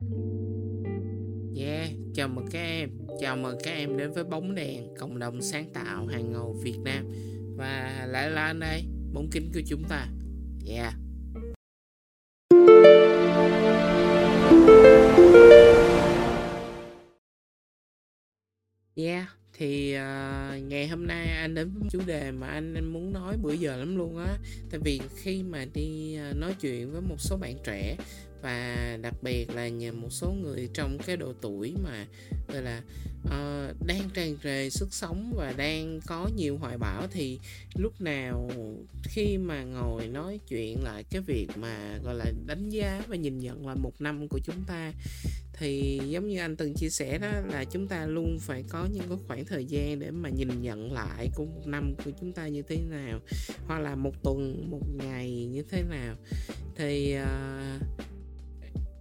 Yeah, chào mừng các em. Chào mừng các em đến với Bóng Đèn Cộng đồng sáng tạo hàng ngầu Việt Nam. Và lại là anh đây Bóng kính của chúng ta. Yeah. Yeah thì uh, ngày hôm nay anh đến với chủ đề mà anh, anh muốn nói bữa giờ lắm luôn á. Tại vì khi mà đi uh, nói chuyện với một số bạn trẻ và đặc biệt là một số người trong cái độ tuổi mà gọi là uh, đang tràn trề sức sống và đang có nhiều hoài bão thì lúc nào khi mà ngồi nói chuyện lại cái việc mà gọi là đánh giá và nhìn nhận lại một năm của chúng ta thì giống như anh từng chia sẻ đó là chúng ta luôn phải có những cái khoảng thời gian để mà nhìn nhận lại của một năm của chúng ta như thế nào hoặc là một tuần một ngày như thế nào. Thì uh,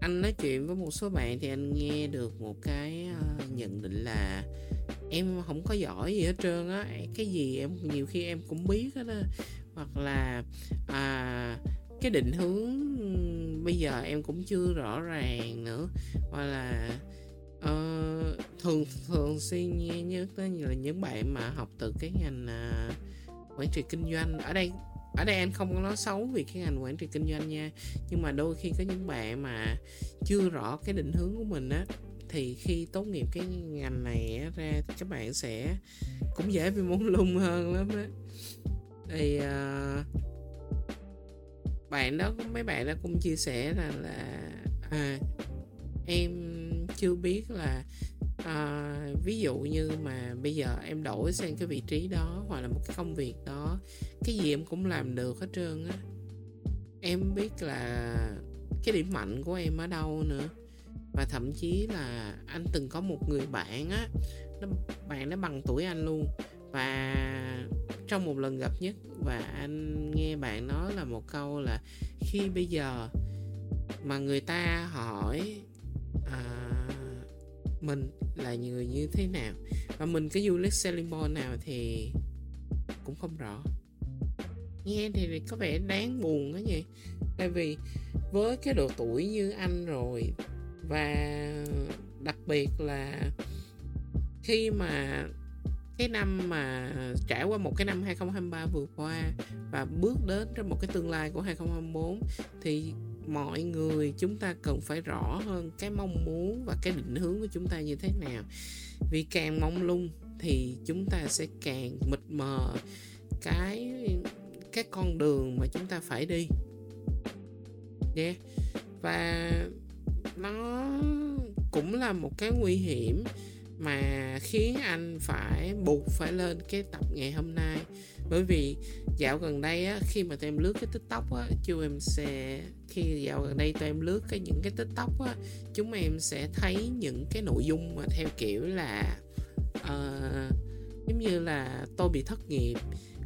anh nói chuyện với một số bạn thì anh nghe được một cái uh, nhận định là em không có giỏi gì hết trơn á cái gì em nhiều khi em cũng biết hết á. Hoặc là à, cái định hướng bây giờ em cũng chưa rõ ràng nữa. Hoặc là uh, thường thường xuyên nghe đó tới là những bạn mà học từ cái ngành uh, quản trị kinh doanh. Ở đây ở đây anh không có nói xấu vì cái ngành quản trị kinh doanh nha. Nhưng mà đôi khi có những bạn mà chưa rõ cái định hướng của mình á thì khi tốt nghiệp cái ngành này ra thì các bạn sẽ cũng dễ bị mông lung hơn lắm á. Thì uh, bạn đó mấy bạn đó cũng chia sẻ rằng là à, em chưa biết là à, ví dụ như mà bây giờ em đổi sang cái vị trí đó hoặc là một cái công việc đó cái gì em cũng làm được hết trơn á. Em biết là cái điểm mạnh của em ở đâu nữa. Và thậm chí là anh từng có một người bạn á nó bạn nó bằng tuổi anh luôn và trong một lần gặp nhất và anh nghe bạn nói là một câu là khi bây giờ mà người ta hỏi à, mình là người như thế nào và mình cái du lịch selling point nào thì cũng không rõ. Nghe thì có vẻ đáng buồn đó nhỉ. Tại vì với cái độ tuổi như anh rồi và đặc biệt là khi mà cái năm mà trải qua một cái năm 2023 vừa qua và bước đến trong một cái tương lai của 2024 thì mọi người chúng ta cần phải rõ hơn cái mong muốn và cái định hướng của chúng ta như thế nào vì càng mong lung thì chúng ta sẽ càng mịt mờ cái cái con đường mà chúng ta phải đi yeah. và nó cũng là một cái nguy hiểm mà khiến anh phải buộc phải lên cái tập ngày hôm nay. Bởi vì dạo gần đây á khi mà tụi em lướt cái tiktok á chú em sẽ khi dạo gần đây tụi em lướt cái những cái tiktok á chúng em sẽ thấy những cái nội dung mà theo kiểu là uh, giống như là tôi bị thất nghiệp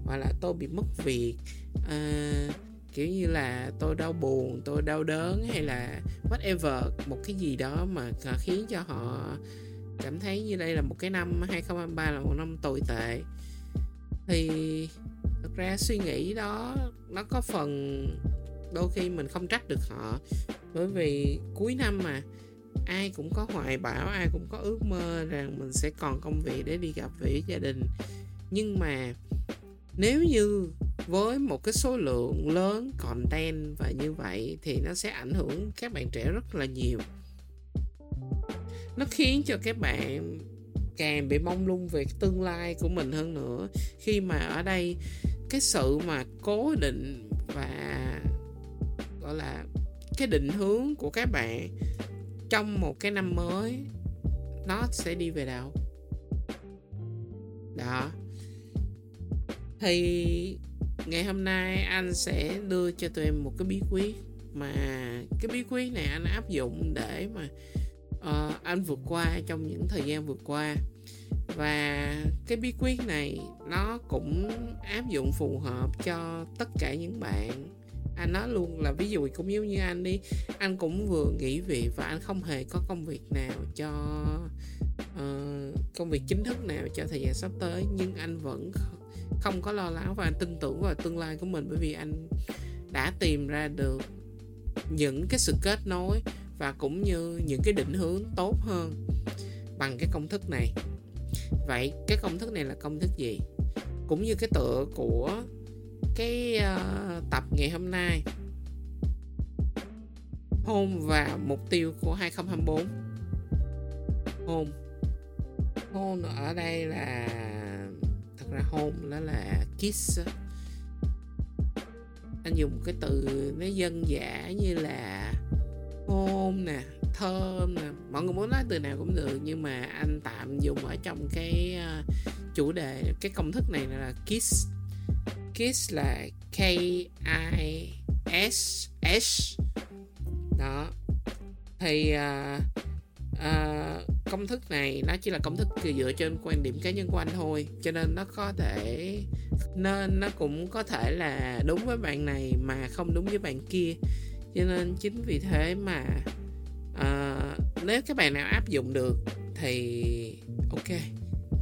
hoặc là tôi bị mất việc uh, kiểu như là tôi đau buồn tôi đau đớn hay là whatever một cái gì đó mà ờ, khiến cho họ cảm thấy như đây là một cái năm 2023 là một năm tồi tệ. Thì thực ra suy nghĩ đó, nó có phần đôi khi mình không trách được họ. Bởi vì cuối năm mà, ai cũng có hoài bão, ai cũng có ước mơ rằng mình sẽ còn công việc để đi gặp với gia đình. Nhưng mà nếu như với một cái số lượng lớn content và như vậy thì nó sẽ ảnh hưởng các bạn trẻ rất là nhiều nó khiến cho các bạn càng bị mong lung về tương lai của mình hơn nữa. Khi mà ở đây, cái sự mà cố định và, gọi là, cái định hướng của các bạn trong một cái năm mới, nó sẽ đi về đâu? Đó. Thì ngày hôm nay anh sẽ đưa cho tụi em một cái bí quyết mà, cái bí quyết này anh áp dụng để mà uh, anh vượt qua trong những thời gian vừa qua. Và cái bí quyết này nó cũng áp dụng phù hợp cho tất cả những bạn. Anh nói luôn là ví dụ cũng giống như anh đi anh cũng vừa nghỉ việc và anh không hề có công việc nào cho uh, công việc chính thức nào cho thời gian sắp tới. Nhưng anh vẫn không có lo lắng và anh tin tưởng vào tương lai của mình bởi vì anh đã tìm ra được những cái sự kết nối và cũng như những cái định hướng tốt hơn bằng cái công thức này. Vậy cái công thức này là công thức gì? Cũng như cái tựa của cái uh, tập ngày hôm nay. Hôn và mục tiêu của 2024 hôn. Hôn ở đây là thật ra hôn đó là kiss. Anh dùng cái từ nó dân dã như là ôm nè thơm nè. Mọi người muốn nói từ nào cũng được nhưng mà anh tạm dùng ở trong cái uh, chủ đề cái công thức này là kiss. Kiss là k i s s. Đó. Thì uh, uh, công thức này nó chỉ là công thức dựa trên quan điểm cá nhân của anh thôi cho nên nó có thể nên nó cũng có thể là đúng với bạn này mà không đúng với bạn kia cho nên chính vì thế mà uh, nếu các bạn nào áp dụng được thì ok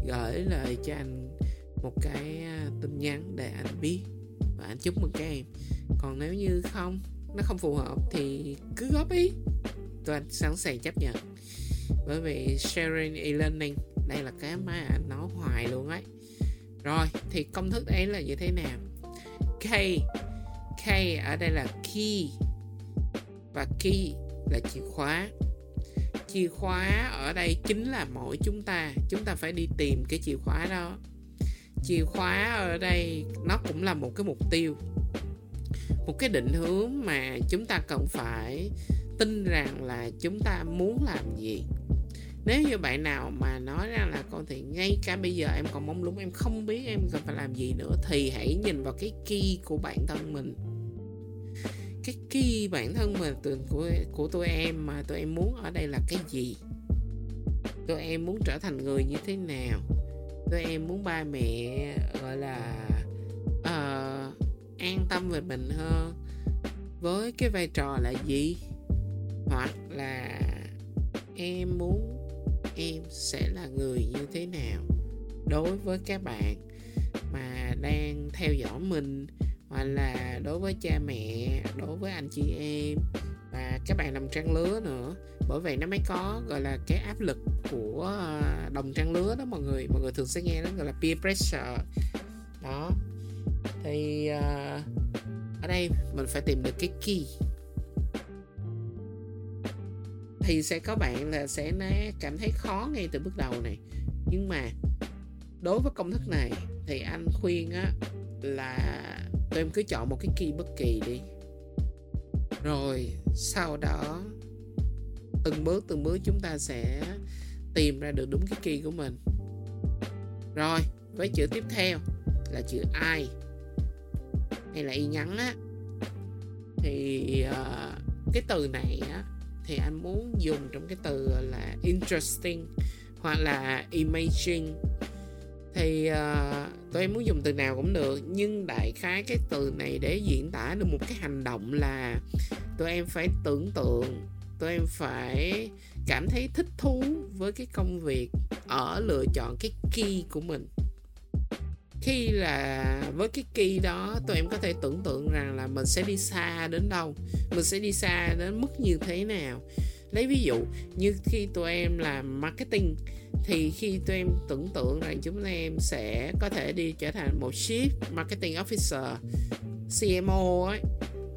gửi lời cho anh một cái ờ, tin nhắn để anh biết và anh chúc mừng các em. Còn nếu như không nó không phù hợp thì cứ góp ý tôi anh sẵn sàng chấp nhận. Bởi vì sharing e-learning đây là cái mà anh nói hoài luôn ấy. Rồi thì công thức ấy là như thế nào? K K ở đây là key và key là chìa khóa. Chìa khóa ở đây chính là mỗi chúng ta chúng ta phải đi tìm cái chìa khóa đó. Chìa khóa ở đây, nó cũng là một cái mục tiêu, một cái định hướng mà chúng ta cần phải tin rằng là chúng ta muốn làm gì. Nếu như bạn nào mà nói ra là, con thì ngay cả bây giờ em còn mong lung, em không biết em cần phải làm gì nữa, thì hãy nhìn vào cái key của bản thân mình cái key bản thân mình từ của của tụi em mà tụi em muốn ở đây là cái gì? Tụi em muốn trở thành người như thế nào? Tụi em muốn ba mẹ gọi là uh, an tâm về mình hơn với cái vai trò là gì? Hoặc là em muốn em sẽ là người như thế nào đối với các bạn mà đang theo dõi mình? Hoặc là đối với cha mẹ đối với anh chị em và các bạn đồng trang lứa nữa. Bởi vậy nó mới có gọi là cái áp lực của ờ, đồng trang lứa đó mọi người. Mọi người thường sẽ nghe nó gọi là peer pressure. Đó. Thì uh, ở đây mình phải tìm được cái key. Thì sẽ có bạn là sẽ cảm thấy khó ngay từ bước đầu này. Nhưng mà đối với công thức này thì anh khuyên á là tụi em cứ chọn một cái key bất kỳ đi. Rồi sau đó từng bước từng bước chúng ta sẽ tìm ra được đúng cái key của mình. Rồi với chữ tiếp theo là chữ I hay là y ngắn á. Thì uh, cái từ này á thì anh muốn dùng trong cái từ là interesting hoặc là imaging thì uh, tụi em muốn dùng từ nào cũng được nhưng đại khái cái từ này để diễn tả được một cái hành động là tụi em phải tưởng tượng tụi em phải cảm thấy thích thú với cái công việc ở lựa chọn cái key của mình. Khi là với cái key đó tụi em có thể tưởng tượng rằng là mình sẽ đi xa đến đâu mình sẽ đi xa đến mức như thế nào lấy ví dụ như khi tụi em làm marketing, thì khi tụi em tưởng tượng rằng chúng em sẽ có thể đi trở thành một chief marketing officer CMO ấy,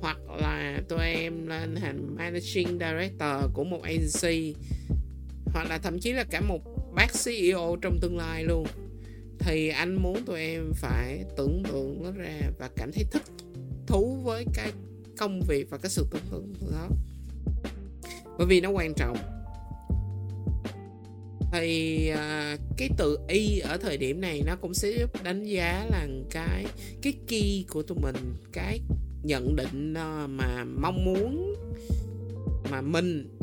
hoặc là tụi em lên thành managing director của một agency, hoặc là thậm chí là cả một bác CEO trong tương lai luôn. Thì anh muốn tụi em phải tưởng tượng nó ra và cảm thấy thích thú với cái công việc và cái sự tưởng tượng đó bởi vì nó quan trọng. Thì à, cái từ y ở thời điểm này nó cũng sẽ giúp đánh giá là cái cái key của tụi mình cái nhận định ờ, mà mong muốn mà mình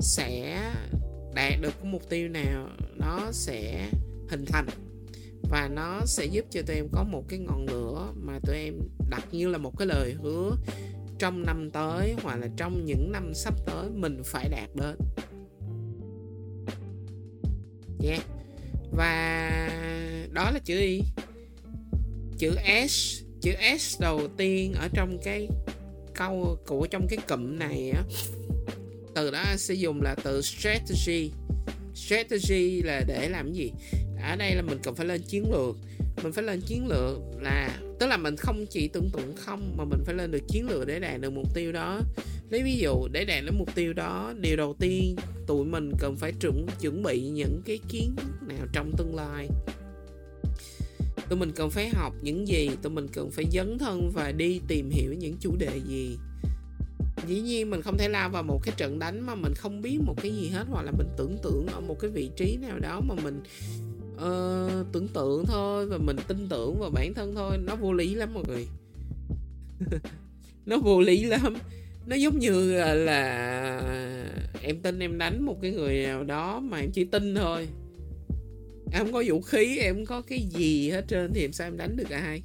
sẽ đạt được cái mục tiêu nào nó sẽ hình thành. Và nó sẽ giúp cho tụi em có một cái ngọn lửa mà tụi em đặt như là một cái lời hứa trong năm tới hoặc là trong những năm sắp tới mình phải đạt đến. Yeah. và đó là chữ y. Chữ s chữ s đầu tiên ở trong cái câu của trong cái cụm này á, từ đó sử sẽ dùng là từ strategy. Strategy là để làm gì? Ở đây là mình cần phải lên chiến lược mình phải lên chiến lược là, tức là mình không chỉ tưởng tượng không, mà mình phải lên được chiến lược để đạt được mục tiêu đó. Lấy ví dụ, để đạt đến mục tiêu đó, điều đầu tiên tụi mình cần phải chuẩn chuẩn bị những cái kiến nào trong tương lai. Tụi mình cần phải học những gì, tụi mình cần phải dấn thân và đi tìm hiểu những chủ đề gì. Dĩ nhiên mình không thể lao vào một cái trận đánh mà mình không biết một cái gì hết, hoặc là mình tưởng tượng ở một cái vị trí nào đó mà mình uh, tưởng tượng thôi và mình tin tưởng vào bản thân thôi. Nó vô lý lắm mọi người. Nó vô lý lắm. Nó giống như là, là em tin em đánh một cái người nào đó mà em chỉ tin thôi. Em không có vũ khí em không có cái gì hết trơn thì em sao em đánh được ai?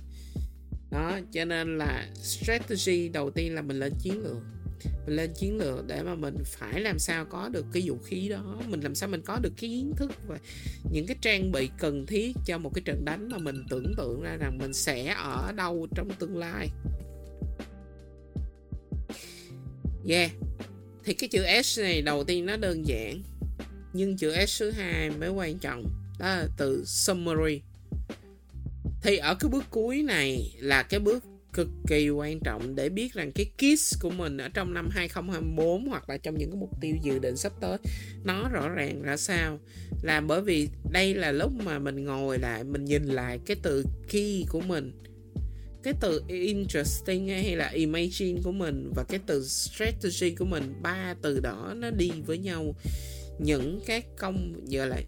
Đó cho nên là strategy đầu tiên là mình lên chiến lược mình lên chiến lược để mà mình phải làm sao có được cái vũ khí đó, mình làm sao mình có được cái kiến thức và những cái trang bị cần thiết cho một cái trận đánh mà mình tưởng tượng ra rằng mình sẽ ở đâu trong tương lai. Yeah, thì cái chữ S này đầu tiên nó đơn giản, nhưng chữ S thứ hai mới quan trọng, đó là từ summary. Thì ở cái bước cuối này là cái bước cực kỳ quan trọng để biết rằng cái kiss của mình ở trong năm 2024 hoặc là trong những cái mục tiêu dự định sắp tới, nó rõ ràng ra sao? Là bởi vì đây là lúc mà mình ngồi lại, mình nhìn lại cái từ key của mình, cái từ interesting hay là imagine của mình và cái từ strategy của mình, ba từ đó nó đi với nhau. Những cái công giờ lại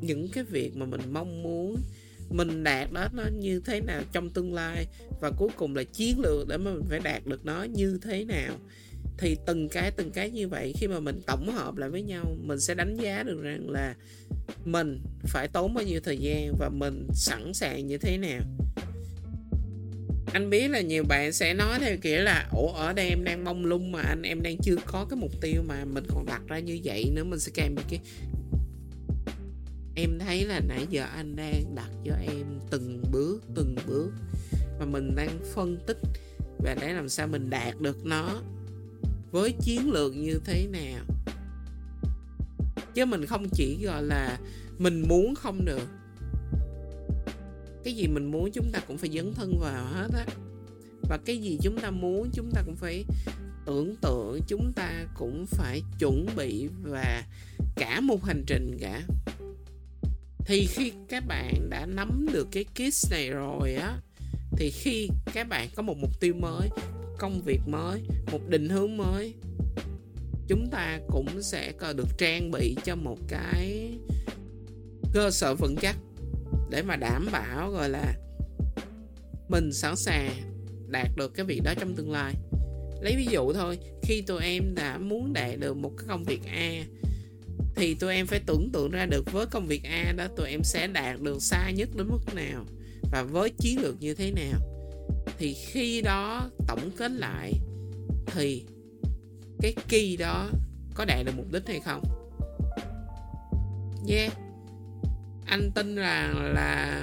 những cái việc mà mình mong muốn mình đạt đó nó như thế nào trong tương lai và cuối cùng là chiến lược để mà mình phải đạt được nó như thế nào. Thì từng cái từng cái như vậy, khi mà mình tổng hợp lại với nhau, mình sẽ đánh giá được rằng là mình phải tốn bao nhiêu thời gian và mình sẵn sàng như thế nào. Anh biết là nhiều bạn sẽ nói theo kiểu là, ủa, ở đây em đang mong lung mà, anh em đang chưa có cái mục tiêu mà mình còn đặt ra như vậy nữa, mình sẽ kèm bị cái em thấy là nãy giờ anh đang đặt cho em từng bước từng bước mà mình đang phân tích và để làm sao mình đạt được nó với chiến lược như thế nào. Chứ mình không chỉ, gọi là, mình muốn không được. Cái gì mình muốn chúng ta cũng phải dấn thân vào hết á. Và cái gì chúng ta muốn chúng ta cũng phải tưởng tượng, chúng ta cũng phải chuẩn bị và cả một hành trình cả thì khi các bạn đã nắm được cái kiss này rồi á, thì khi các bạn có một mục tiêu mới, công việc mới, một định hướng mới, chúng ta cũng sẽ có được trang bị cho một cái cơ sở vững chắc để mà đảm bảo, gọi là, mình sẵn sàng đạt được cái việc đó trong tương lai. Lấy ví dụ thôi, khi tụi em đã muốn đạt được một cái công việc a thì tụi em phải tưởng tượng ra được với công việc A đó, tụi em sẽ đạt được xa nhất đến mức nào và với chiến lược như thế nào. Thì khi đó tổng kết lại thì cái kỳ đó có đạt được mục đích hay không? Yeah. Anh tin rằng là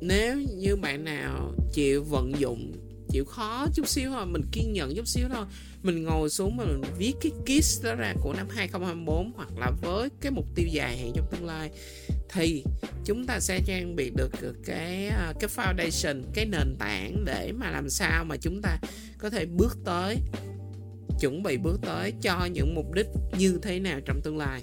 nếu như bạn nào chịu vận dụng, chịu khó chút xíu thôi, mình kiên nhẫn chút xíu thôi mình ngồi xuống mà mình viết cái kiss đó ra của năm 2024 hoặc là với cái mục tiêu dài hạn trong tương lai thì chúng ta sẽ trang bị được cái à, cái foundation cái nền tảng để mà làm sao mà chúng ta có thể bước tới chuẩn bị bước tới cho những mục đích như thế nào trong tương lai.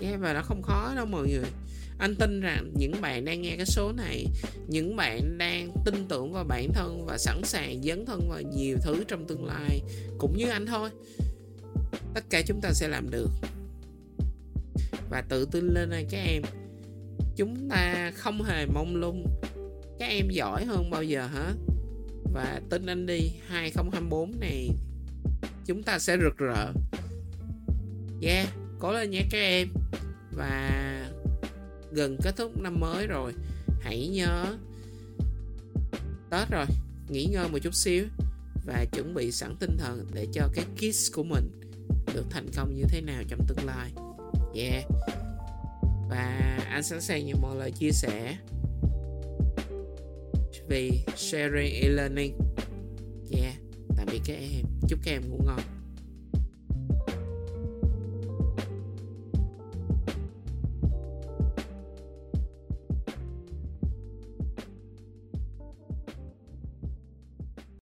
Yeah, và nó không khó đâu mọi người anh tin rằng những bạn đang nghe cái số này, những bạn đang tin tưởng vào bản thân và sẵn sàng dấn thân vào nhiều thứ trong tương lai, cũng như anh thôi. Tất cả chúng ta sẽ làm được. Và tự tin lên đây các em. Chúng ta không hề mong lung. Các em giỏi hơn bao giờ hết. Và tin anh đi 2024 này chúng ta sẽ rực rỡ. Yeah, cố lên nhé các em. Và gần kết thúc năm mới rồi. Hãy nhớ Tết rồi, nghỉ ngơi một chút xíu và chuẩn bị sẵn tinh thần để cho cái kiss của mình được thành công như thế nào trong tương lai. Yeah. Và anh sẵn sàng nhận mọi lời chia sẻ vì sharing e-learning yeah. Tạm tạm biệt các em. Chúc các em ngủ ngon.